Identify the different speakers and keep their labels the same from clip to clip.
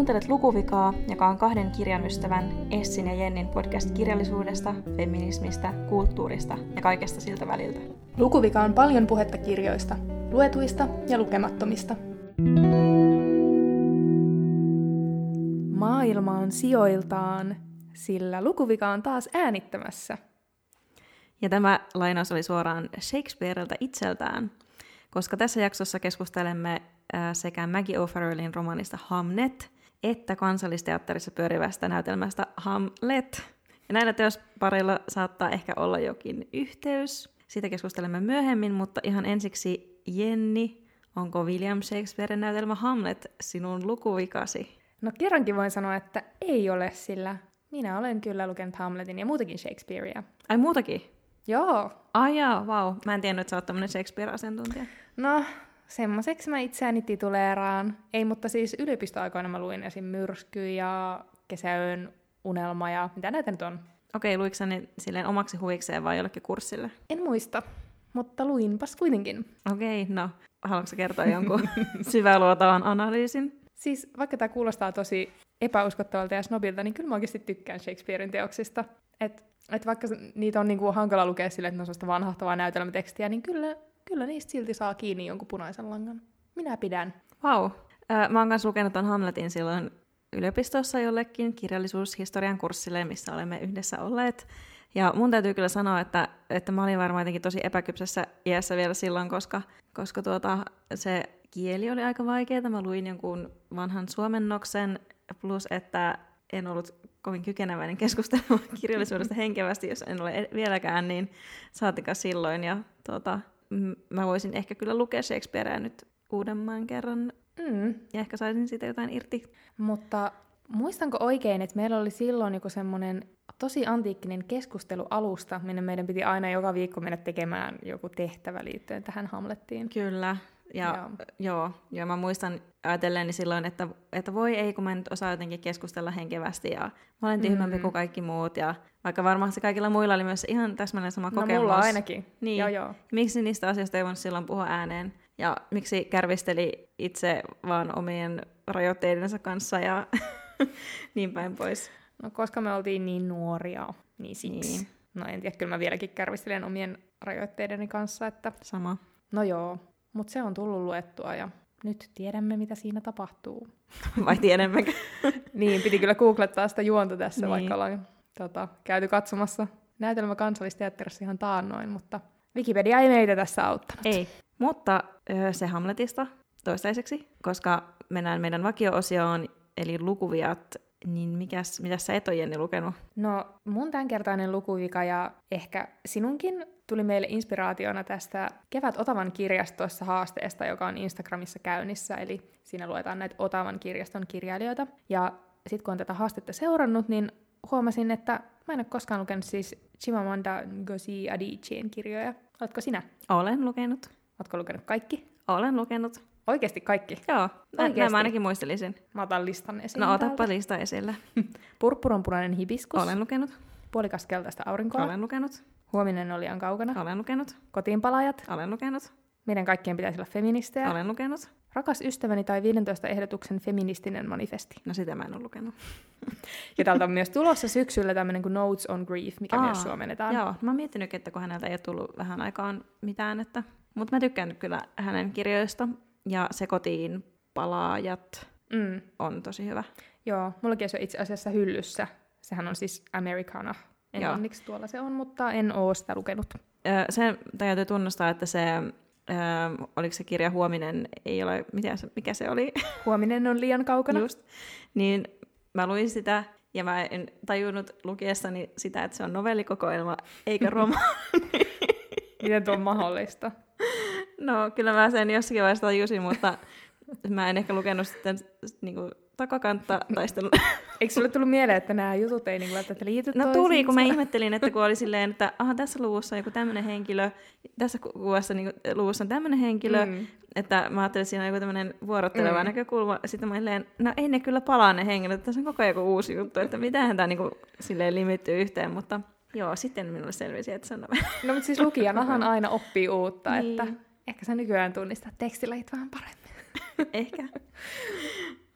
Speaker 1: Kuuntelet Lukuvikaa, joka on kahden kirjan ystävän Essin ja Jennin podcast kirjallisuudesta, feminismistä, kulttuurista ja kaikesta siltä väliltä.
Speaker 2: Lukuvika on paljon puhetta kirjoista, luetuista ja lukemattomista. Maailma on sijoiltaan, sillä Lukuvika on taas äänittämässä.
Speaker 1: Ja tämä lainaus oli suoraan Shakespearelta itseltään, koska tässä jaksossa keskustelemme sekä Maggie O'Farrellin romanista Hamnet, että kansallisteatterissa pyörivästä näytelmästä Hamlet. Ja näillä teospareilla saattaa ehkä olla jokin yhteys. Siitä keskustelemme myöhemmin, mutta ihan ensiksi Jenni, onko William Shakespearen näytelmä Hamlet sinun lukuvikasi?
Speaker 2: No kerrankin voin sanoa, että ei ole, sillä minä olen kyllä lukenut Hamletin ja muutakin Shakespearea.
Speaker 1: Ai muutakin?
Speaker 2: Joo.
Speaker 1: Ai joo, vau. Mä en tiennyt, että sä oot tämmönen Shakespeare-asiantuntija.
Speaker 2: No, semmoiseksi mä itseäni tituleeraan. Ei, mutta siis yliopistoaikoina mä luin esim. Myrsky ja Kesäyön unelma ja mitä näitä nyt on.
Speaker 1: Okei, luiko sä ne silleen omaksi huvikseen vai jollekin kurssille?
Speaker 2: En muista, mutta luinpas kuitenkin.
Speaker 1: Okei, no haluatko kertoa jonkun syväluotavan analyysin?
Speaker 2: Siis vaikka tämä kuulostaa tosi epäuskottavalta ja snobilta, niin kyllä mä oikeasti tykkään Shakespearein teoksista. Et, et vaikka niitä on niinku hankala lukea sille, että ne on sellaista vanhahtavaa näytelmätekstiä, niin kyllä kyllä niistä silti saa kiinni jonkun punaisen langan. Minä pidän.
Speaker 1: Vau. Wow. Mä oon myös lukenut ton Hamletin silloin yliopistossa jollekin kirjallisuushistorian kurssille, missä olemme yhdessä olleet. Ja mun täytyy kyllä sanoa, että, että mä olin varmaan jotenkin tosi epäkypsessä iässä vielä silloin, koska, koska tuota, se kieli oli aika vaikeaa. Mä luin jonkun vanhan suomennoksen, plus että en ollut kovin kykeneväinen keskustelemaan kirjallisuudesta henkevästi, jos en ole vieläkään, niin saatika silloin. Ja tuota, mä voisin ehkä kyllä lukea Shakespearea nyt uudemman kerran mm. ja ehkä saisin siitä jotain irti.
Speaker 2: Mutta muistanko oikein, että meillä oli silloin joku semmoinen tosi antiikkinen keskustelualusta, minne meidän piti aina joka viikko mennä tekemään joku tehtävä liittyen tähän Hamlettiin.
Speaker 1: Kyllä, ja, joo. joo, joo, mä muistan ajatelleeni silloin, että, että voi ei, kun mä nyt osaa jotenkin keskustella henkevästi ja mä olen tyhmämpi mm. kuin kaikki muut. Ja vaikka varmasti kaikilla muilla oli myös ihan täsmälleen sama no, kokemus.
Speaker 2: mulla ainakin.
Speaker 1: Niin.
Speaker 2: Joo, joo.
Speaker 1: Miksi niistä asioista ei voinut silloin puhua ääneen? Ja miksi kärvisteli itse vaan omien rajoitteidensa kanssa ja niin päin pois?
Speaker 2: No koska me oltiin niin nuoria, niin siksi. Niin. No en tiedä, kyllä mä vieläkin kärvistelen omien rajoitteideni kanssa. Että...
Speaker 1: Sama.
Speaker 2: No joo, mutta se on tullut luettua ja nyt tiedämme, mitä siinä tapahtuu.
Speaker 1: Vai tiedämmekö?
Speaker 2: niin, piti kyllä googlettaa sitä juonta tässä, niin. vaikka ollaan tota, käyty katsomassa näytelmä kansallisteatterissa ihan taannoin, mutta Wikipedia ei meitä tässä auttanut.
Speaker 1: Ei, mutta se Hamletista toistaiseksi, koska mennään meidän vakio-osioon, eli lukuviat, niin mikäs, mitä sä et ole Jenni lukenut?
Speaker 2: No mun tämänkertainen lukuvika ja ehkä sinunkin tuli meille inspiraationa tästä Kevät Otavan kirjastossa haasteesta, joka on Instagramissa käynnissä, eli siinä luetaan näitä Otavan kirjaston kirjailijoita. Ja sitten kun on tätä haastetta seurannut, niin huomasin, että mä en ole koskaan lukenut siis Chimamanda Ngozi Adichin kirjoja. Oletko sinä?
Speaker 1: Olen lukenut.
Speaker 2: Oletko lukenut kaikki?
Speaker 1: Olen lukenut.
Speaker 2: Oikeasti kaikki?
Speaker 1: Joo, Oikeasti. nämä ainakin muistelisin.
Speaker 2: Mä otan listan esiin
Speaker 1: No otappa lista esille.
Speaker 2: Purppuronpunainen hibiskus.
Speaker 1: Olen lukenut.
Speaker 2: Puolikas keltaista aurinkoa.
Speaker 1: Olen lukenut.
Speaker 2: Huominen on liian kaukana.
Speaker 1: Olen lukenut.
Speaker 2: Kotiinpalajat.
Speaker 1: Olen lukenut.
Speaker 2: Meidän kaikkien pitäisi olla feministejä.
Speaker 1: Olen lukenut.
Speaker 2: Rakas ystäväni tai 15 ehdotuksen feministinen manifesti.
Speaker 1: No sitä mä en ole lukenut.
Speaker 2: ja täältä on myös tulossa syksyllä tämmöinen kuin Notes on Grief, mikä Aa, myös suomennetaan.
Speaker 1: Joo, mä oon miettinyt, että kun häneltä ei ole tullut vähän aikaan mitään, että... Mutta mä tykkään kyllä hänen kirjoista. Ja se kotiin palaajat mm. on tosi hyvä.
Speaker 2: Joo, mullakin se on itse asiassa hyllyssä. Sehän on siis Americana Englanniksi tuolla se on, mutta en oo sitä lukenut.
Speaker 1: Se täytyy tunnustaa, että se Öö, oliko se kirja Huominen, ei ole, mitä se, mikä se oli?
Speaker 2: Huominen on liian kaukana.
Speaker 1: Just. Niin mä luin sitä, ja mä en tajunnut lukiessani sitä, että se on novellikokoelma, eikä romaani.
Speaker 2: Miten tuo on mahdollista?
Speaker 1: No, kyllä mä sen jossakin vaiheessa tajusin, mutta mä en ehkä lukenut sitten niin kuin, takakantta taistelun.
Speaker 2: Eikö sulle tullut mieleen, että nämä jutut ei niin välttämättä liity
Speaker 1: No tuli, kun mä ihmettelin, että kun oli silleen, että aha, tässä luvussa on joku tämmöinen henkilö, tässä kuvassa niin kuin, luvussa on tämmöinen henkilö, mm. että mä ajattelin, että siinä on joku tämmöinen vuorotteleva mm. näkökulma. Sitten mä olin, no ei ne kyllä palaa ne henkilöt, tässä on koko ajan joku uusi juttu, että mitähän tämä niin kuin, silleen limittyy yhteen, mutta joo, sitten minulle selvisi, että se on...
Speaker 2: No mutta siis lukijanahan aina oppii uutta, niin. että ehkä sä nykyään tunnistat tekstilajit vähän paremmin.
Speaker 1: Ehkä.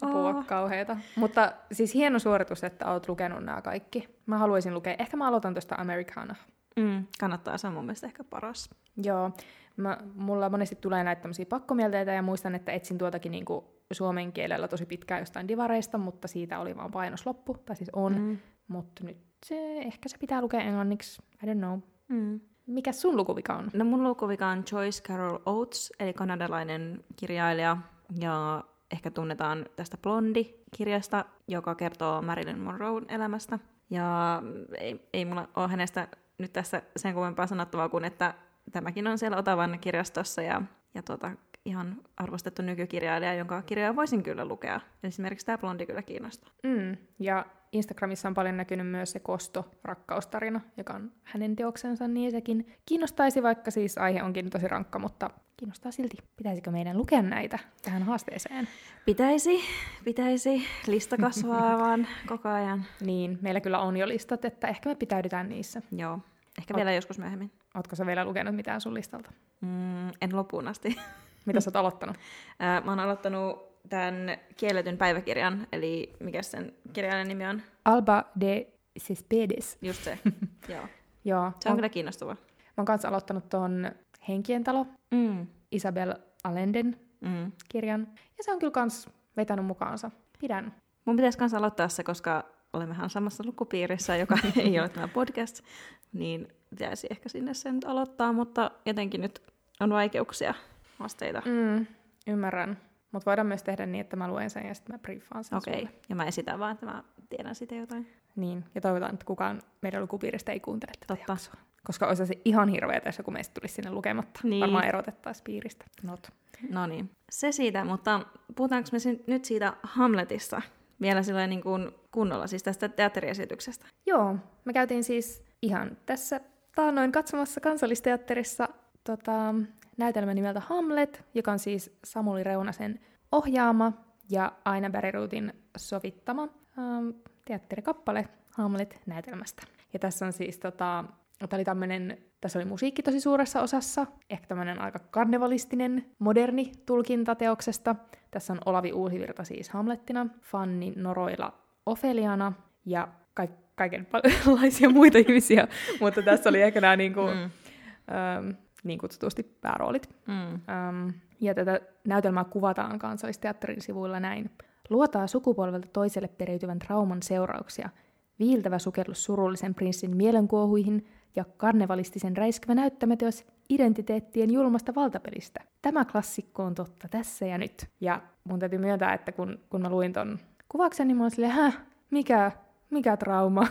Speaker 2: Apua
Speaker 1: Oh.
Speaker 2: kauheita. Mutta siis hieno suoritus, että oot lukenut nämä kaikki. Mä haluaisin lukea. Ehkä mä aloitan tuosta Americana.
Speaker 1: Mm, kannattaa, se on mun mielestä ehkä paras.
Speaker 2: Joo. Mä, mulla monesti tulee näitä tämmöisiä pakkomielteitä ja muistan, että etsin tuotakin niinku suomen kielellä tosi pitkään jostain divareista, mutta siitä oli vaan painos loppu. Tai siis on. Mm. Mutta nyt se, ehkä se pitää lukea englanniksi. I don't know.
Speaker 1: Mm.
Speaker 2: Mikä sun lukuvika on?
Speaker 1: No mun lukuvika on Joyce Carol Oates, eli kanadalainen kirjailija, ja ehkä tunnetaan tästä Blondi-kirjasta, joka kertoo Marilyn Monroen elämästä. Ja ei, ei mulla ole hänestä nyt tässä sen kummempaa sanottavaa kuin, että tämäkin on siellä Otavan kirjastossa ja, ja tuota, ihan arvostettu nykykirjailija, jonka kirjoja voisin kyllä lukea. Esimerkiksi tämä Blondi kyllä kiinnostaa.
Speaker 2: Mm. Ja Instagramissa on paljon näkynyt myös se Kosto-rakkaustarina, joka on hänen teoksensa, niin sekin kiinnostaisi, vaikka siis aihe onkin tosi rankka, mutta kiinnostaa silti. Pitäisikö meidän lukea näitä tähän haasteeseen?
Speaker 1: Pitäisi, pitäisi. Lista kasvaa vaan koko ajan.
Speaker 2: Niin, meillä kyllä on jo listat, että ehkä me pitäydytään niissä.
Speaker 1: Joo, ehkä
Speaker 2: Ot-
Speaker 1: vielä joskus myöhemmin.
Speaker 2: Ootko sä vielä lukenut mitään sun listalta?
Speaker 1: Mm, en loppuun asti.
Speaker 2: Mitä sä oot aloittanut?
Speaker 1: Mä oon aloittanut tämän kielletyn päiväkirjan, eli mikä sen kirjailijan nimi on?
Speaker 2: Alba de Cespedes.
Speaker 1: Just se. Joo.
Speaker 2: Joo,
Speaker 1: Se on
Speaker 2: mä,
Speaker 1: kyllä kiinnostava.
Speaker 2: mä oon kanssa aloittanut ton Henkien talo,
Speaker 1: Mm.
Speaker 2: Isabel Allenden
Speaker 1: Mm.
Speaker 2: kirjan. Ja se on kyllä kans vetänyt mukaansa. Pidän.
Speaker 1: Mun pitäisi myös aloittaa se, koska olemmehan samassa lukupiirissä, joka ei ole tämä podcast, niin pitäisi ehkä sinne sen nyt aloittaa, mutta jotenkin nyt on vaikeuksia, haasteita.
Speaker 2: Mm, ymmärrän. Mutta voidaan myös tehdä niin, että mä luen sen ja sitten mä briefaan sen
Speaker 1: Okei, okay.
Speaker 2: sulle.
Speaker 1: ja mä esitän vaan, että mä tiedän siitä jotain.
Speaker 2: Niin, ja toivotaan, että kukaan meidän lukupiiristä ei kuuntele tätä
Speaker 1: Totta.
Speaker 2: jaksoa. Koska olisi se ihan hirveä, jos joku meistä tulisi sinne lukematta.
Speaker 1: Niin.
Speaker 2: Varmaan erotettaisiin piiristä. Not.
Speaker 1: No niin, se siitä, mutta puhutaanko me nyt siitä Hamletista vielä silleen niin kuin kunnolla, siis tästä teatteriesityksestä?
Speaker 2: Joo, me käytiin siis ihan tässä taannoin katsomassa kansallisteatterissa tota, näytelmä nimeltä Hamlet, joka on siis Samuli Reunasen ohjaama ja Aina Bäriruutin sovittama ähm, teatterikappale Hamlet-näytelmästä. Ja tässä on siis, tota, tää oli tämmönen, tässä oli musiikki tosi suuressa osassa, ehkä tämmönen aika karnevalistinen, moderni tulkinta teoksesta. Tässä on Olavi Uusivirta siis Hamlettina, Fanni Noroila Ofeliana ja ka- kaikenlaisia muita ihmisiä, mutta tässä oli ehkä nämä niinku, mm. äm, niin kutsutusti pääroolit.
Speaker 1: Mm.
Speaker 2: Äm, ja tätä näytelmää kuvataan kansallisteatterin sivuilla näin. Luotaa sukupolvelta toiselle periytyvän trauman seurauksia, viiltävä sukellus surullisen prinssin mielenkuohuihin ja karnevalistisen räiskyvä näyttämäteos identiteettien julmasta valtapelistä. Tämä klassikko on totta tässä ja nyt. Ja mun täytyy myöntää, että kun, kun mä luin ton kuvauksen, niin mä olin silleen, mikä, mikä trauma?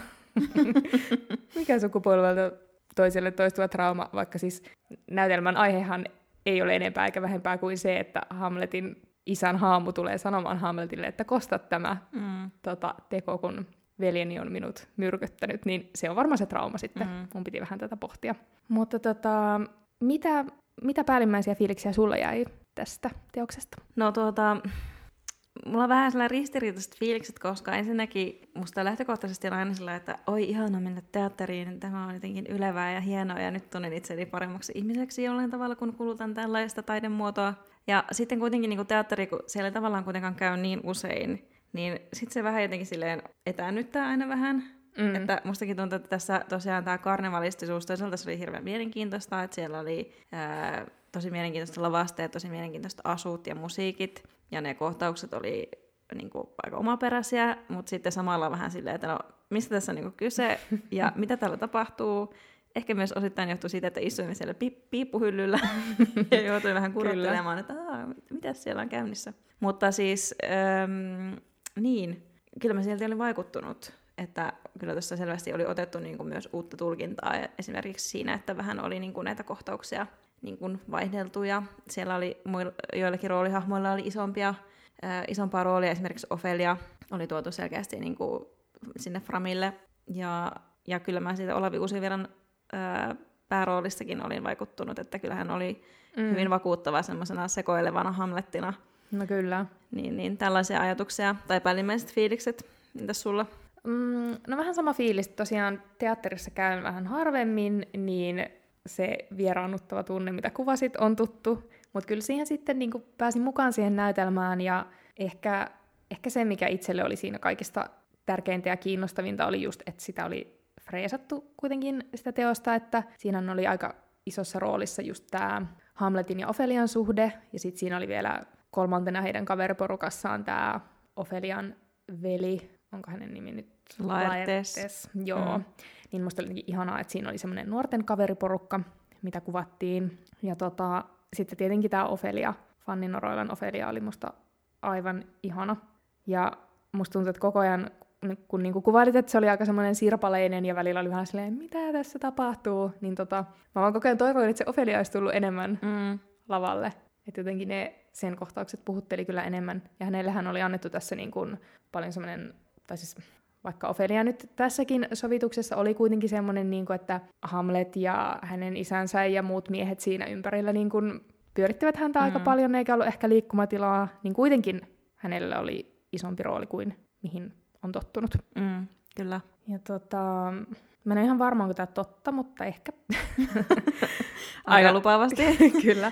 Speaker 2: mikä sukupolvelta toiselle toistuva trauma, vaikka siis näytelmän aihehan ei ole enempää eikä vähempää kuin se, että Hamletin isän haamu tulee sanomaan Hamletille, että kosta tämä
Speaker 1: Mm.
Speaker 2: tota, teko, kun veljeni on minut myrkyttänyt, niin se on varmaan se trauma sitten.
Speaker 1: Mm.
Speaker 2: Mun piti vähän tätä pohtia. Mutta tota, mitä, mitä päällimmäisiä fiiliksiä sulla jäi tästä teoksesta?
Speaker 1: No tuota, mulla on vähän sellainen ristiriitaiset fiilikset, koska ensinnäkin musta lähtökohtaisesti on aina sillä, että oi ihana mennä teatteriin, tämä on jotenkin ylevää ja hienoa ja nyt tunnen itseni paremmaksi ihmiseksi jollain tavalla, kun kulutan tällaista taidemuotoa. Ja sitten kuitenkin niin teatteri, kun siellä ei tavallaan kuitenkaan käy niin usein, niin sitten se vähän jotenkin silleen etäännyttää aina vähän. Mm. Että mustakin tuntuu, että tässä tosiaan tämä karnevalistisuus, toisaalta se oli hirveän mielenkiintoista, että siellä oli ää, tosi mielenkiintoista lavasteet, tosi mielenkiintoista asut ja musiikit, ja ne kohtaukset oli niin kuin, aika omaperäisiä, mutta sitten samalla vähän silleen, että no, mistä tässä on niin kuin, kyse, ja mitä täällä tapahtuu. Ehkä myös osittain johtuu siitä, että istuimme siellä pi- piippuhyllyllä ja joutuin vähän kurottelemaan, että mitä siellä on käynnissä. Mutta siis, äm, niin, kyllä mä sieltä olin vaikuttunut, että kyllä tuossa selvästi oli otettu niin kuin myös uutta tulkintaa ja esimerkiksi siinä, että vähän oli niin kuin näitä kohtauksia niin kuin vaihdeltu ja siellä oli joillakin roolihahmoilla oli isompia, ää, isompaa roolia, esimerkiksi Ofelia oli tuotu selkeästi niin kuin sinne Framille ja, ja kyllä mä siitä Olavi Uusiviran ää, pääroolistakin olin vaikuttunut, että kyllä hän oli mm. hyvin vakuuttava semmoisena sekoilevana Hamlettina.
Speaker 2: No kyllä.
Speaker 1: Niin, niin tällaisia ajatuksia tai päällimmäiset fiilikset, entäs sulla?
Speaker 2: Mm, no vähän sama fiilis. Tosiaan teatterissa käyn vähän harvemmin, niin se vieraannuttava tunne, mitä kuvasit, on tuttu. Mutta kyllä siihen sitten niin pääsin mukaan siihen näytelmään ja ehkä, ehkä se, mikä itselle oli siinä kaikista tärkeintä ja kiinnostavinta, oli just, että sitä oli freesattu kuitenkin sitä teosta, että siinä oli aika isossa roolissa just tämä Hamletin ja Ofelian suhde, ja sitten siinä oli vielä kolmantena heidän kaveriporukassaan tämä Ofelian veli, onko hänen nimi nyt?
Speaker 1: Laertes.
Speaker 2: Laertes. Joo. Mm. Niin musta oli ihanaa, että siinä oli semmoinen nuorten kaveriporukka, mitä kuvattiin. Ja tota, sitten tietenkin tämä Ofelia, Fanni Noroilan Ofelia oli musta aivan ihana. Ja musta tuntuu, että koko ajan, kun niinku kuvailit, että se oli aika semmoinen sirpaleinen ja välillä oli vähän silleen, mitä tässä tapahtuu, niin tota, mä vaan koko ajan toivoin, että se Ofelia olisi tullut enemmän mm. lavalle. Että jotenkin ne sen kohtaukset puhutteli kyllä enemmän. Ja hänellähän oli annettu tässä niin kuin paljon semmoinen, tai siis vaikka Ofelia nyt tässäkin sovituksessa oli kuitenkin semmoinen, niin kuin, että Hamlet ja hänen isänsä ja muut miehet siinä ympärillä niin kuin pyörittivät häntä mm. aika paljon, eikä ollut ehkä liikkumatilaa, niin kuitenkin hänellä oli isompi rooli kuin mihin on tottunut.
Speaker 1: Mm, kyllä.
Speaker 2: Ja tota, mä en ole ihan varma, onko tämä totta, mutta ehkä.
Speaker 1: Aika lupaavasti.
Speaker 2: kyllä.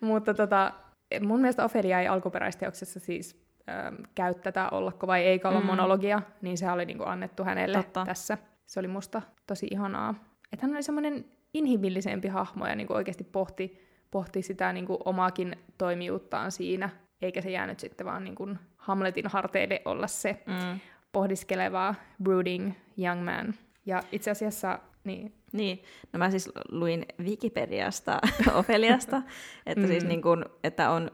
Speaker 2: Mutta tota, mun mielestä Ofelia ei alkuperäisteoksessa siis ähm, käy tätä ollako vai eikö olla mm. monologia, niin se oli niinku annettu hänelle Totta. tässä. Se oli musta tosi ihanaa. Että hän oli semmoinen inhimillisempi hahmo ja niinku oikeasti pohti, pohti sitä niinku omaakin toimijuuttaan siinä, eikä se jäänyt sitten vaan niinku Hamletin harteille olla se mm. pohdiskeleva, brooding young man. Ja itse asiassa, niin
Speaker 1: niin, no mä siis luin Wikipediasta Ofeliasta, että, siis mm. siis niin kun, että on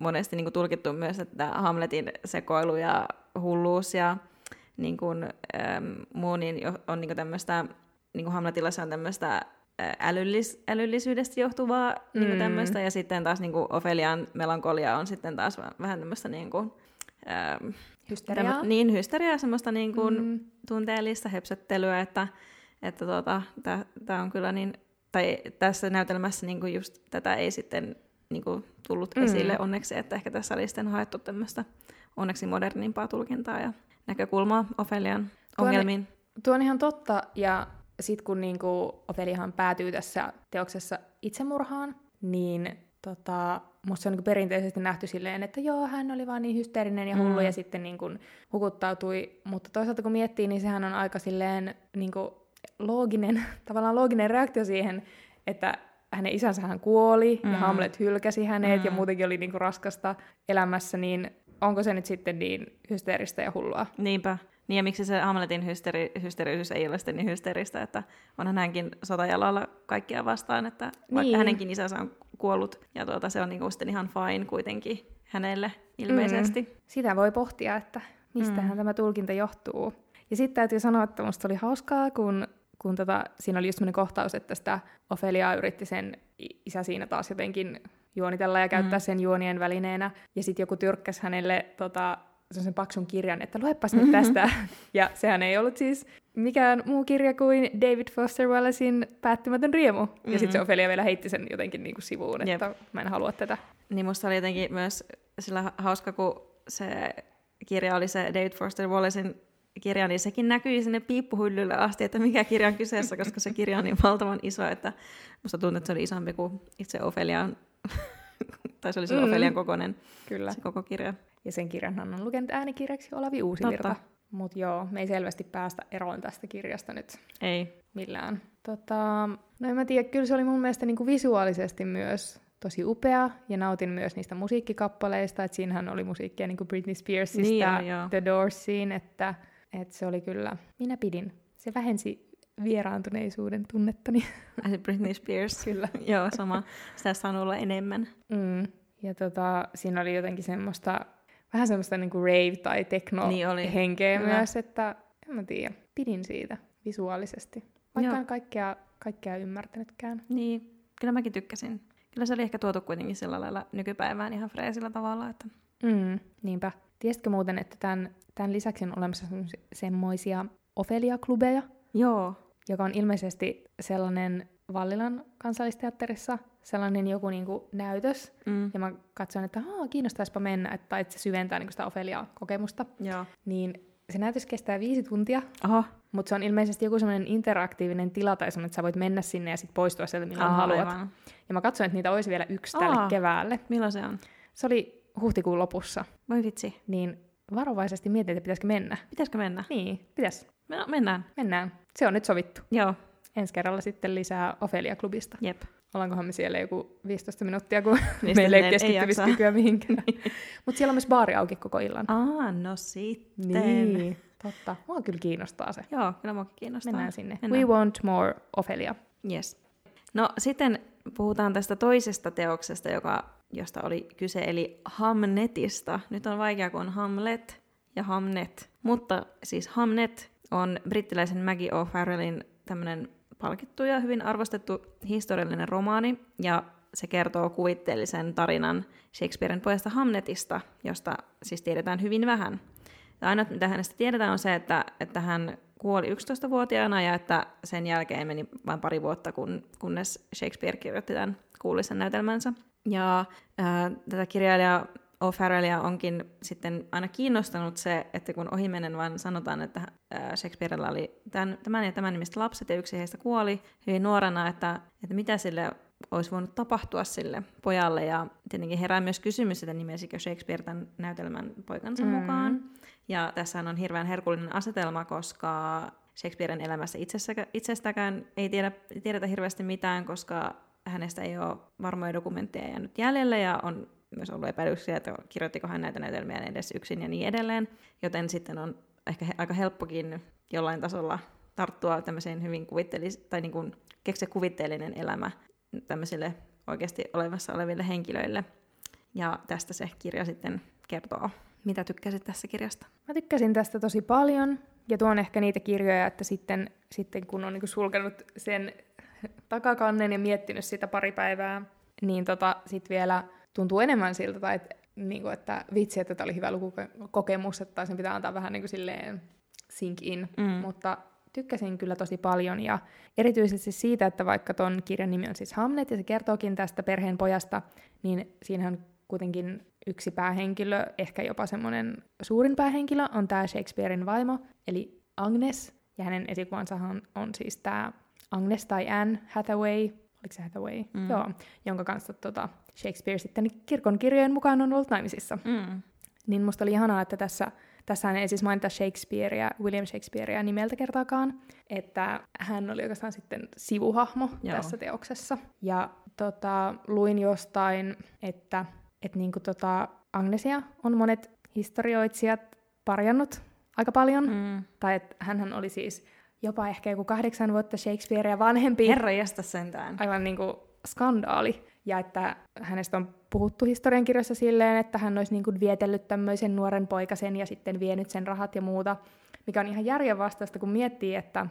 Speaker 1: monesti niin tulkittu myös, että Hamletin sekoilu ja hulluus ja niin kun, ähm, muu niin on niin tämmöistä, niin kuin Hamletilla se on tämmöistä älyllis, älyllisyydestä johtuvaa mm. niin tämmöistä, ja sitten taas niin Ofelian melankolia on sitten taas vähän tämmöistä niin kuin, ähm,
Speaker 2: hysteriaa. Tämmö,
Speaker 1: niin, hysteriaa, semmoista niin kuin mm. tunteellista höpsöttelyä, että että tota, tämä on kyllä niin, tai tässä näytelmässä niin kuin just tätä ei sitten niin kuin tullut mm. esille onneksi, että ehkä tässä oli sitten haettu tämmöistä onneksi modernimpaa tulkintaa ja näkökulmaa Ofelian ongelmiin.
Speaker 2: Tuo tuo on ihan totta, ja sitten kun niinku Ofeliahan päätyy tässä teoksessa itsemurhaan, niin tota, musta se on niin perinteisesti nähty silleen, että joo, hän oli vaan niin hysteerinen ja hullu mm. ja sitten niin kuin hukuttautui. Mutta toisaalta kun miettii, niin sehän on aika silleen niin kuin looginen, tavallaan looginen reaktio siihen, että hänen isänsä hän kuoli mm. ja Hamlet hylkäsi hänet mm. ja muutenkin oli niinku raskasta elämässä, niin onko se nyt sitten niin hysteeristä ja hullua?
Speaker 1: Niinpä. Niin ja miksi se Hamletin hysteri, hysterisyys ei ole sitten niin hysteeristä, että onhan hänkin sotajalalla kaikkia vastaan, että niin. vaikka hänenkin isänsä on kuollut ja tuota, se on niinku sitten ihan fine kuitenkin hänelle ilmeisesti. Mm.
Speaker 2: Sitä voi pohtia, että mistähän mm. tämä tulkinta johtuu. Ja sitten täytyy sanoa, että minusta oli hauskaa, kun, kun tota, siinä oli just sellainen kohtaus, että sitä Ofelia yritti sen isä siinä taas jotenkin juonitella ja käyttää mm. sen juonien välineenä. Ja sitten joku tyrkkäsi hänelle tota, sen paksun kirjan, että luepas nyt tästä. ja sehän ei ollut siis mikään muu kirja kuin David Foster Wallacein Päättymätön riemu. Mm-hmm. Ja sitten se Ophelia vielä heitti sen jotenkin niin kuin sivuun, että Jep. mä en halua tätä.
Speaker 1: Niin musta oli jotenkin myös sillä hauska, kun se kirja oli se David Foster Wallacein kirja, niin sekin näkyi sinne piippuhyllylle asti, että mikä kirja on kyseessä, koska se kirja on niin valtavan iso, että musta tuntuu, että se oli isompi kuin itse Ofelian, tai se oli se mm. Ofelian kokoinen Kyllä. Se koko kirja.
Speaker 2: Ja sen kirjan on lukenut äänikirjaksi Olavi Uusivirta. Mutta joo, me ei selvästi päästä eroon tästä kirjasta nyt.
Speaker 1: Ei.
Speaker 2: Millään. Tota, no en mä tiedä, kyllä se oli mun mielestä niinku visuaalisesti myös tosi upea, ja nautin myös niistä musiikkikappaleista, että siinähän oli musiikkia niin kuin Britney Spearsista, niin. The Doorsiin, että et se oli kyllä, minä pidin. Se vähensi vieraantuneisuuden tunnettani.
Speaker 1: Ai Britney Spears.
Speaker 2: kyllä.
Speaker 1: Joo, sama. Sitä saanut olla enemmän.
Speaker 2: Mm. Ja tota, siinä oli jotenkin semmoista, vähän semmoista niinku rave- tai techno-henkeä niin myös, että en mä tiedä, pidin siitä visuaalisesti. Vaikka en kaikkea, kaikkea ymmärtänytkään.
Speaker 1: Niin, kyllä mäkin tykkäsin. Kyllä se oli ehkä tuotu kuitenkin sillä lailla nykypäivään ihan freesillä tavalla. Että...
Speaker 2: Mm, niinpä. Tiesitkö muuten, että tämän, tämän lisäksi on olemassa semmoisia Ofelia-klubeja?
Speaker 1: Joo.
Speaker 2: Joka on ilmeisesti sellainen Vallilan kansallisteatterissa sellainen joku niinku näytös. Mm. Ja mä katsoin, että kiinnostaispa mennä, että, että se syventää niinku sitä Ofelia-kokemusta.
Speaker 1: Joo.
Speaker 2: Niin se näytös kestää viisi tuntia.
Speaker 1: Aha.
Speaker 2: Mutta se on ilmeisesti joku semmoinen interaktiivinen tila tai semmoinen, että sä voit mennä sinne ja sitten poistua sieltä milloin Aha, haluat. Aivan. Ja mä katsoin, että niitä olisi vielä yksi tälle Aha. keväälle.
Speaker 1: Milloin se on?
Speaker 2: Se oli huhtikuun lopussa.
Speaker 1: Voi vitsi.
Speaker 2: Niin varovaisesti mietin, että pitäisikö mennä.
Speaker 1: Pitäisikö mennä?
Speaker 2: Niin, pitäis.
Speaker 1: No, mennään.
Speaker 2: Mennään. Se on nyt sovittu.
Speaker 1: Joo,
Speaker 2: Ensi kerralla sitten lisää Ofelia-klubista.
Speaker 1: jep.
Speaker 2: Ollaankohan me siellä joku 15 minuuttia, kun
Speaker 1: Mistä
Speaker 2: meillä ei keskittymiskykyä mihinkään. Mutta siellä on myös baari auki koko illan.
Speaker 1: Aa, no sitten.
Speaker 2: Niin, totta. Mua kyllä kiinnostaa se.
Speaker 1: Joo, kyllä muakin kiinnostaa.
Speaker 2: Mennään sinne.
Speaker 1: Mennään.
Speaker 2: We want more Ofelia.
Speaker 1: Yes. No sitten puhutaan tästä toisesta teoksesta, joka, josta oli kyse, eli Hamnetista. Nyt on vaikea, kun on Hamlet ja Hamnet. Mutta siis Hamnet on brittiläisen Maggie O'Farrellin tämmöinen palkittu ja hyvin arvostettu historiallinen romaani, ja se kertoo kuvitteellisen tarinan Shakespearen pojasta Hamnetista, josta siis tiedetään hyvin vähän. Ja ainoa, mitä hänestä tiedetään, on se, että, että hän kuoli 11-vuotiaana ja että sen jälkeen meni vain pari vuotta, kun, kunnes Shakespeare kirjoitti tämän kuuluisen näytelmänsä. Ja ää, tätä kirjailijaa O'Farrellia onkin sitten aina kiinnostanut se, että kun ohimennen vain sanotaan, että ää, Shakespearella oli tämän, tämän ja tämän nimistä lapset ja yksi heistä kuoli hyvin nuorena, että, että mitä sille olisi voinut tapahtua sille pojalle. Ja tietenkin herää myös kysymys, että nimesikö Shakespeare tämän näytelmän poikansa
Speaker 2: Mm.
Speaker 1: mukaan. Ja tässä on hirveän herkullinen asetelma, koska Shakespearen elämässä itsestäkään ei tiedä, tiedetä hirveästi mitään, koska hänestä ei ole varmoja dokumentteja jäänyt jäljelle ja on myös ollut epäilyksiä, että kirjoittiko hän näitä näytelmiä edes yksin ja niin edelleen. Joten sitten on ehkä aika helppokin jollain tasolla tarttua tämmöiseen hyvin kuvitteellis- tai niin kuin keksiä kuvitteellinen elämä tämmöisille oikeasti olevassa oleville henkilöille. Ja tästä se kirja sitten kertoo. Mitä tykkäsit tässä kirjasta?
Speaker 2: Mä tykkäsin tästä tosi paljon, ja tuon ehkä niitä kirjoja, että sitten, sitten kun on niinku sulkenut sen takakannen ja miettinyt sitä pari päivää, niin tota, sitten vielä tuntuu enemmän siltä, tai et, niinku, että vitsi, että tämä oli hyvä lukukokemus, että sen pitää antaa vähän niinku silleen sink in,
Speaker 1: Mm.
Speaker 2: mutta tykkäsin kyllä tosi paljon, ja erityisesti siitä, että vaikka ton kirjan nimi on siis Hamlet, ja se kertookin tästä perheen pojasta, niin siinähän kuitenkin yksi päähenkilö, ehkä jopa semmoinen suurin päähenkilö, on tämä Shakespearein vaimo, eli Agnes, ja hänen esikuvansahan on siis tämä Agnes tai Anne Hathaway, oliko se Hathaway?
Speaker 1: Mm.
Speaker 2: Joo, jonka kanssa tota, Shakespeare sitten kirkon kirjojen mukaan on ollut naimisissa.
Speaker 1: Mm.
Speaker 2: Niin musta oli ihanaa, että tässä, tässähän ei siis mainita Shakespearea, William Shakespearea nimeltä kertaakaan, että hän oli oikeastaan sitten sivuhahmo
Speaker 1: Joo.
Speaker 2: Tässä teoksessa. Ja tota, luin jostain, että et niinku tota, Agnesia on monet historioitsijat parjannut aika paljon. Mm. tai että hän oli siis jopa ehkä joku kahdeksan vuotta Shakespearea vanhempi
Speaker 1: Herra jästä sentään.
Speaker 2: aivan niin kuin skandaali. Ja että hänestä on puhuttu historiankirjoissa silleen, että hän olisi niin kuin vietellyt tämmöisen nuoren poikasen ja sitten vienyt sen rahat ja muuta, mikä on ihan järjenvastaista, kun miettii, että,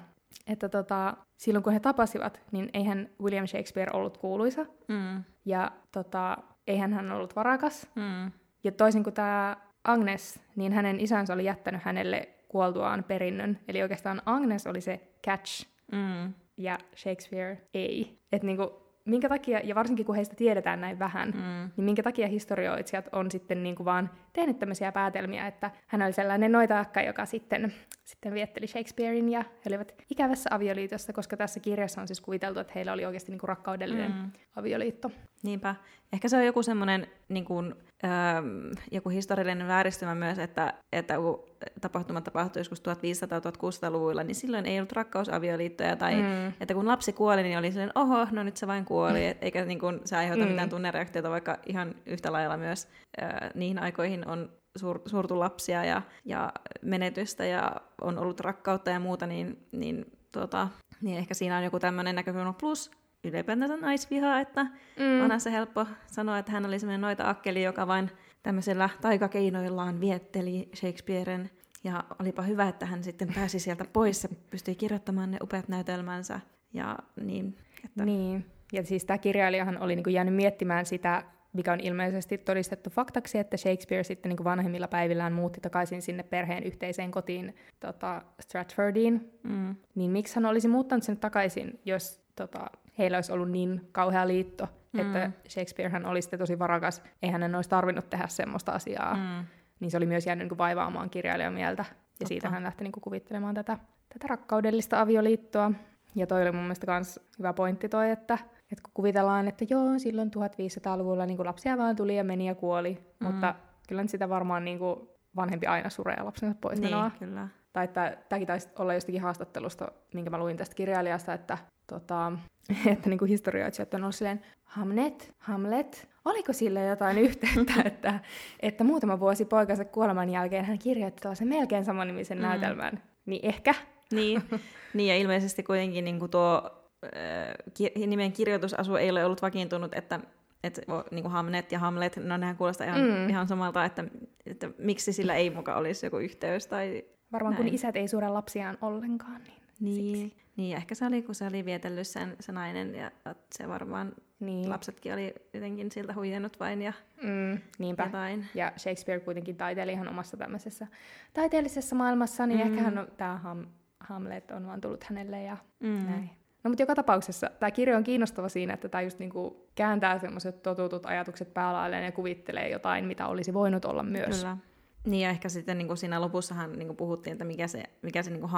Speaker 2: että tota, silloin kun he tapasivat, niin eihän William Shakespeare ollut kuuluisa,
Speaker 1: Mm.
Speaker 2: ja tota, eihän hän ollut varakas.
Speaker 1: Mm.
Speaker 2: Ja toisin kuin tämä Agnes, niin hänen isänsä oli jättänyt hänelle kuoltuaan perinnön. Eli oikeastaan Agnes oli se catch,
Speaker 1: Mm.
Speaker 2: ja Shakespeare ei. Että niinku, minkä takia, ja varsinkin kun heistä tiedetään näin vähän, mm. Niin minkä takia historioitsijat on sitten niinku vaan tehnyt tämmöisiä päätelmiä, että hän oli sellainen noita-akka, joka sitten, sitten vietteli Shakespearein ja he olivat ikävässä avioliitossa, koska tässä kirjassa on siis kuviteltu, että heillä oli oikeasti niinku rakkaudellinen. Mm. avioliitto.
Speaker 1: Niinpä. Ehkä se on joku semmoinen niin kuin, ähm, joku historiallinen vääristymä myös, että, että kun tapahtumat tapahtui joskus 1500-1600-luvuilla, niin silloin ei ollut rakkausavioliittoja, tai
Speaker 2: Mm.
Speaker 1: mm. että kun lapsi kuoli, niin oli silleen, oho, no nyt se vain kuoli, et, eikä niin kuin, se aiheuta
Speaker 2: Mm.
Speaker 1: mm. mitään tunnereaktiota, vaikka ihan yhtä lailla myös äh, niihin aikoihin on suur, suurtu lapsia ja, ja menetystä ja on ollut rakkautta ja muuta, niin, niin, tota, niin ehkä siinä on joku tämmöinen näkökulma. Plus ylipäätänsä naisvihaa, että
Speaker 2: Mm.
Speaker 1: onhan se helppo sanoa, että hän oli semmoinen noita akkeli, joka vain tämmöisellä taikakeinoillaan vietteli Shakespearen. Ja olipa hyvä, että hän sitten pääsi sieltä pois ja pystyi kirjoittamaan ne upeat näytelmänsä. Ja niin, että...
Speaker 2: Niin, ja siis tämä kirjailijahan oli niinku jäänyt miettimään sitä, mikä on ilmeisesti todistettu faktaksi, että Shakespeare sitten niinku vanhemmilla päivillään muutti takaisin sinne perheen yhteiseen kotiin tota, Stratfordiin.
Speaker 1: Mm,
Speaker 2: Niin miksi hän olisi muuttanut sen takaisin, jos tota, heillä olisi ollut niin kauhea liitto, mm. että Shakespearehan oli sitten tosi varakas, eihän hän olisi tarvinnut tehdä semmoista asiaa. Mm. Niin se oli myös jäänyt niinku vaivaamaan kirjailijan mieltä, ja
Speaker 1: Totta.
Speaker 2: siitä hän lähti niinku kuvittelemaan tätä, tätä rakkaudellista avioliittoa. Ja toi oli mun mielestä myös hyvä pointti toi, että, että kun kuvitellaan, että joo, silloin 1500-luvulla niin lapsia vaan tuli ja meni ja kuoli, mm. mutta kyllä sitä varmaan niin kuin vanhempi aina suree lapsensa pois
Speaker 1: Niin,
Speaker 2: menoa.
Speaker 1: kyllä.
Speaker 2: Tai että tämäkin taisi olla jostakin haastattelusta, minkä mä luin tästä kirjailijasta, että, tota, että niin kuin historioitsijat on ollut silleen, Hamlet, Hamlet, oliko sille jotain yhteyttä, että, että muutama vuosi poikansa kuoleman jälkeen hän kirjoitti tällaisen melkein samannimisen mm. näytelmän. Niin ehkä.
Speaker 1: Niin, niin ja ilmeisesti kuitenkin niin kuin tuo äh, nimen kirjoitusasu ei ole ollut vakiintunut, että että niin kuin Hamnet ja Hamlet, no nehän kuulostaa ihan, mm. ihan samalta, että, että miksi sillä ei muka olisi joku yhteys tai
Speaker 2: Varmaan
Speaker 1: näin.
Speaker 2: kun isät ei sure lapsiaan ollenkaan, niin,
Speaker 1: Niin,
Speaker 2: siksi.
Speaker 1: niin ehkä se oli, kun se oli vietellyt sen, se nainen, ja se varmaan
Speaker 2: Niin.
Speaker 1: lapsetkin oli jotenkin siltä huijannut vain ja
Speaker 2: Mm, niinpä.
Speaker 1: jotain.
Speaker 2: Ja Shakespeare kuitenkin taiteili ihan omassa tämmöisessä taiteellisessa maailmassa, niin
Speaker 1: Mm.
Speaker 2: ehkä hän on, tämä Ham, Hamlet on vaan tullut hänelle ja
Speaker 1: Mm.
Speaker 2: näin. No mutta joka tapauksessa tämä kirja on kiinnostava siinä, että tämä just niinku kääntää semmoiset totutut ajatukset päälailleen ja kuvittelee jotain, mitä olisi voinut olla myös.
Speaker 1: Kyllä. Niin ja ehkä sitten niin kuin siinä lopussahan niin kuin puhuttiin, että mikä se, mikä se niin kuin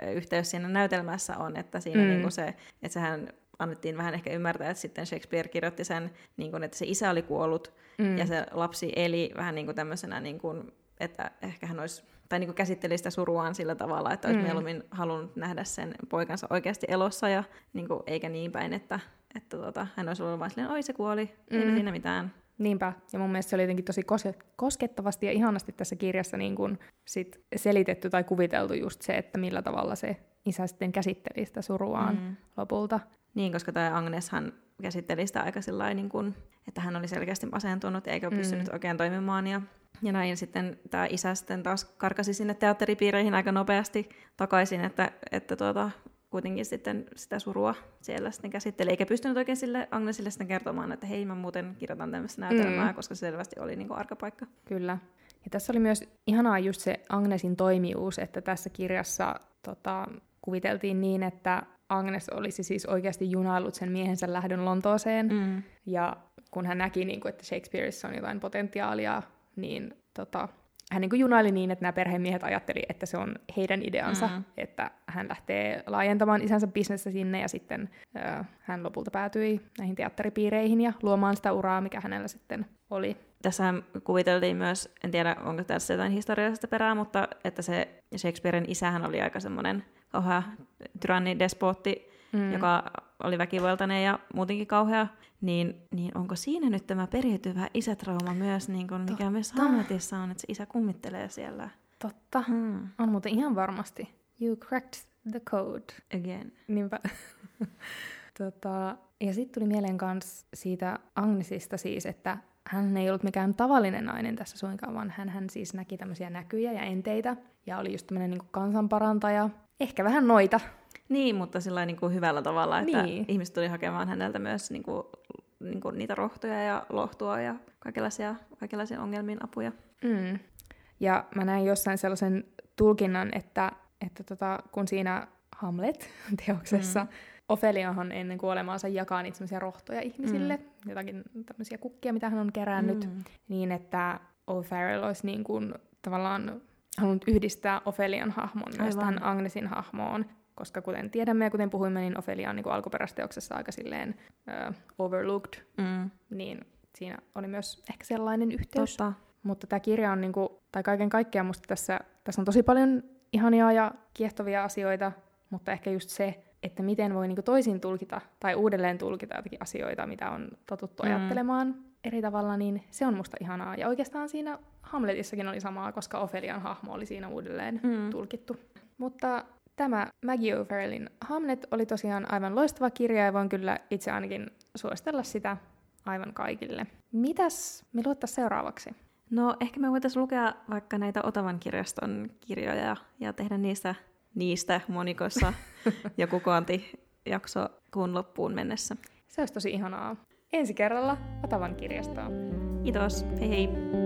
Speaker 1: Hamlet-yhteys siinä näytelmässä on, että siinä
Speaker 2: Mm.
Speaker 1: niin kuin se, että sehän annettiin vähän ehkä ymmärtää, että sitten Shakespeare kirjoitti sen, niin kuin, että se isä oli kuollut
Speaker 2: Mm.
Speaker 1: ja se lapsi eli vähän niin kuin tämmöisenä, niin kuin, että ehkä hän olisi, tai niin kuin käsitteli sitä suruaan sillä tavalla, että olisi
Speaker 2: Mm.
Speaker 1: mieluummin halunnut nähdä sen poikansa oikeasti elossa, ja niin kuin, eikä niin päin, että, että tota, hän olisi ollut vain silleen, oi se kuoli, ei
Speaker 2: Mm.
Speaker 1: siinä mitään.
Speaker 2: Niinpä, ja mun mielestä se oli jotenkin tosi koske- koskettavasti ja ihanasti tässä kirjassa niin kun sit selitetty tai kuviteltu just se, että millä tavalla se isä sitten käsitteli sitä suruaan mm.
Speaker 1: Mm.
Speaker 2: lopulta.
Speaker 1: Niin, koska tämä Agneshan käsitteli sitä aika sillä niin kuin, että hän oli selkeästi masentunut eikä
Speaker 2: Mm.
Speaker 1: pystynyt oikein toimimaan. Ja, ja näin sitten tämä isä sitten taas karkasi sinne teatteripiireihin aika nopeasti takaisin, että, että tuota, kuitenkin sitten sitä surua siellä sitten käsitteli, eikä pystynyt oikein sille Agnesille sitten kertomaan, että hei, mä muuten kirjoitan tämmöistä näytelmää,
Speaker 2: Mm.
Speaker 1: koska se selvästi oli niin kuin arkapaikka.
Speaker 2: Kyllä. Ja tässä oli myös ihanaa just se Agnesin toimijuus, että tässä kirjassa tota, kuviteltiin niin, että Agnes olisi siis oikeasti junaillut sen miehensä lähdön Lontooseen.
Speaker 1: Mm.
Speaker 2: Ja kun hän näki, niin kuin, että Shakespeareissa on jotain potentiaalia, niin tota, hän niin kuin junaili niin, että nämä perhemiehet ajatteli, että se on heidän ideansa,
Speaker 1: Mm.
Speaker 2: mm. että hän lähtee laajentamaan isänsä bisnestä sinne ja sitten ö, hän lopulta päätyi näihin teatteripiireihin ja luomaan sitä uraa, mikä hänellä sitten oli.
Speaker 1: Tässä kuviteltiin myös, en tiedä onko tässä jotain historiallisesta perää, mutta että se Shakespearen isähän oli aika semmoinen kauhea tyranni, despotti,
Speaker 2: mm.
Speaker 1: joka oli väkivaltainen ja muutenkin kauhea, niin, niin onko siinä nyt tämä periytyvä isätrauma myös, niin kuin mikä myös. Hamletissa on, että se isä kummittelee siellä.
Speaker 2: Totta.
Speaker 1: Hmm.
Speaker 2: On muuten ihan varmasti. You cracked the code.
Speaker 1: Again.
Speaker 2: Niinpä. tota, ja sitten tuli mieleen myös siitä Agnesista siis, että hän ei ollut mikään tavallinen nainen tässä suinkaan, vaan hän, hän siis näki tämmöisiä näkyjä ja enteitä ja oli just tämmöinen niin kansanparantaja. Ehkä vähän noita.
Speaker 1: Niin, mutta sillä niin kuin hyvällä tavalla, että
Speaker 2: Niin.
Speaker 1: ihmiset tuli hakemaan häneltä myös niin kuin, niin kuin niitä rohtoja ja lohtua ja kaikenlaisia, kaikenlaisia ongelmiin apuja.
Speaker 2: Mm. Ja mä näin jossain sellaisen tulkinnan, että, että tota, kun siinä Hamlet-teoksessa mm. Ofeliahan ennen kuolemaansa jakaa niitä semmoisia rohtoja ihmisille, mm. jotakin tämmöisiä kukkia, mitä hän on kerännyt, mm. niin että O'Farrell olisi niin kuin tavallaan halunnut yhdistää Ofelian hahmon myös
Speaker 1: Aivan.
Speaker 2: tähän Agnesin hahmoon, koska kuten tiedämme ja kuten puhuimme, niin Ofelia on niin kuin alkuperäisteoksessa aika silleen uh, overlooked,
Speaker 1: Mm.
Speaker 2: niin siinä oli myös ehkä sellainen yhteys.
Speaker 1: Totta.
Speaker 2: Mutta tämä kirja on, niinku, tai kaiken kaikkiaan musta tässä, tässä on tosi paljon ihania ja kiehtovia asioita, mutta ehkä just se, että miten voi niinku toisin tulkita tai uudelleen tulkita jotakin asioita, mitä on totuttu
Speaker 1: Mm.
Speaker 2: ajattelemaan eri tavalla, niin se on musta ihanaa. Ja oikeastaan siinä Hamletissakin oli samaa, koska Ofelian hahmo oli siinä uudelleen mm. tulkittu. Mutta tämä Maggie O'Farrellin Hamlet oli tosiaan aivan loistava kirja ja voin kyllä itse ainakin suositella sitä aivan kaikille. Mitäs me luettaisiin seuraavaksi?
Speaker 1: No ehkä me voitaisiin lukea vaikka näitä Otavan kirjaston kirjoja ja tehdä niistä, niistä monikossa joku koontijakso kuun loppuun mennessä.
Speaker 2: Se olisi tosi ihanaa. Ensi kerralla Otavan kirjastoon.
Speaker 1: Kiitos, hei hei!